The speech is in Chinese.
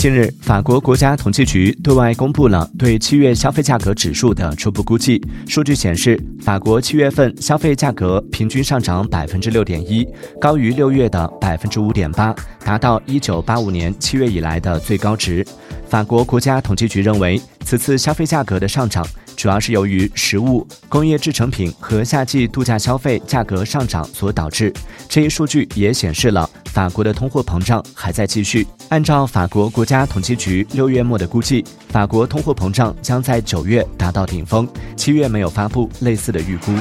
近日，法国国家统计局对外公布了对七月消费价格指数的初步估计。数据显示，法国七月份消费价格平均上涨百分之六点一，高于六月的百分之五点八，达到一九八五年七月以来的最高值。法国国家统计局认为，此次消费价格的上涨主要是由于食物、工业制成品和夏季度假消费价格上涨所导致。这一数据也显示了。法国的通货膨胀还在继续。按照法国国家统计局六月末的估计，法国通货膨胀将在九月达到顶峰。七月没有发布类似的预估。